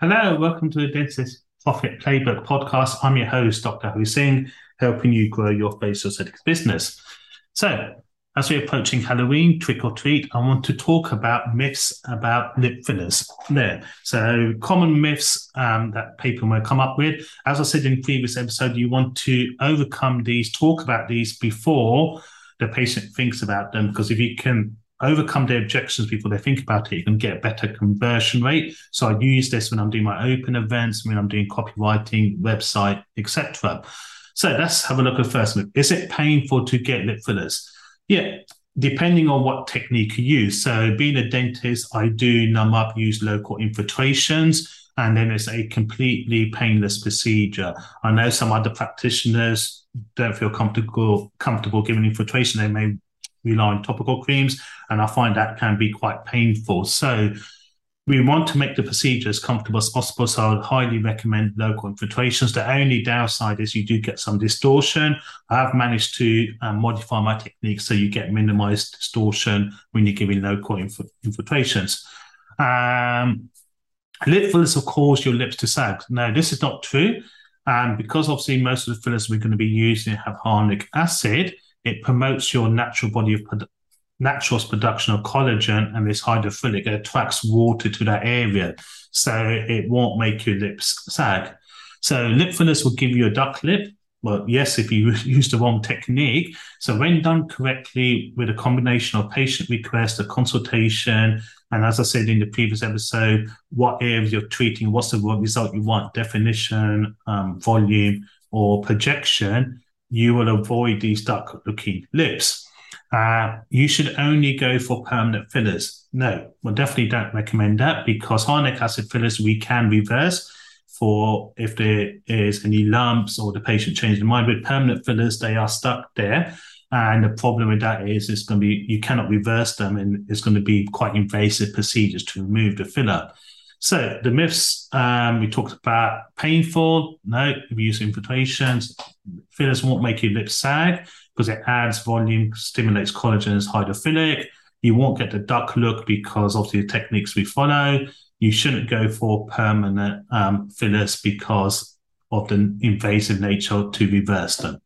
Hello, welcome to the Dentist Profit Playbook podcast. I'm your host, Dr. Singh, helping you grow your facial aesthetics business. So, as we're approaching Halloween, trick or treat, I want to talk about myths about lip fillers. There, so common myths um, that people may come up with. As I said in previous episode, you want to overcome these, talk about these before the patient thinks about them, because if you can overcome their objections before they think about it, you can get a better conversion rate. So I use this when I'm doing my open events, when I'm doing copywriting, website, etc. So let's have a look at first. Is it painful to get lip fillers? Yeah, depending on what technique you use. So being a dentist, I do numb up, use local infiltrations, and then it's a completely painless procedure. I know some other practitioners don't feel comfortable comfortable giving infiltration. They may rely on topical creams, and I find that can be quite painful. So we want to make the procedure as comfortable as possible. So I would highly recommend local infiltrations. The only downside is you do get some distortion. I have managed to um, modify my technique so you get minimized distortion when you're giving local inf- infiltrations. Um, lip fillers will cause your lips to sag. No, this is not true. And because obviously most of the fillers we're going to be using have hyaluronic acid, it promotes your natural body of natural production of collagen and this hydrophilic. Attracts water to that area. So it won't make your lips sag. So lip fillers will give you a duck lip. Well yes if you use the wrong technique. So when done correctly with a combination of patient request a consultation and as i said in the previous episode what areas you're treating what's the result you want definition um, volume or projection you will avoid these duck looking lips. Uh, you should only go for permanent fillers. No, we definitely don't recommend that because hyaluronic acid fillers we can reverse for if there is any lumps or the patient changed their mind. With permanent fillers, they are stuck there. And the problem with that is it's going to be, you cannot reverse them and it's going to be quite invasive procedures to remove the filler. So the myths um, we talked about painful. No, if you use infiltrations, fillers won't make your lips sag because it adds volume, stimulates collagen, is hydrophilic. You won't get the duck look because of the techniques we follow. You shouldn't go for permanent um, fillers because of the invasive nature to reverse them.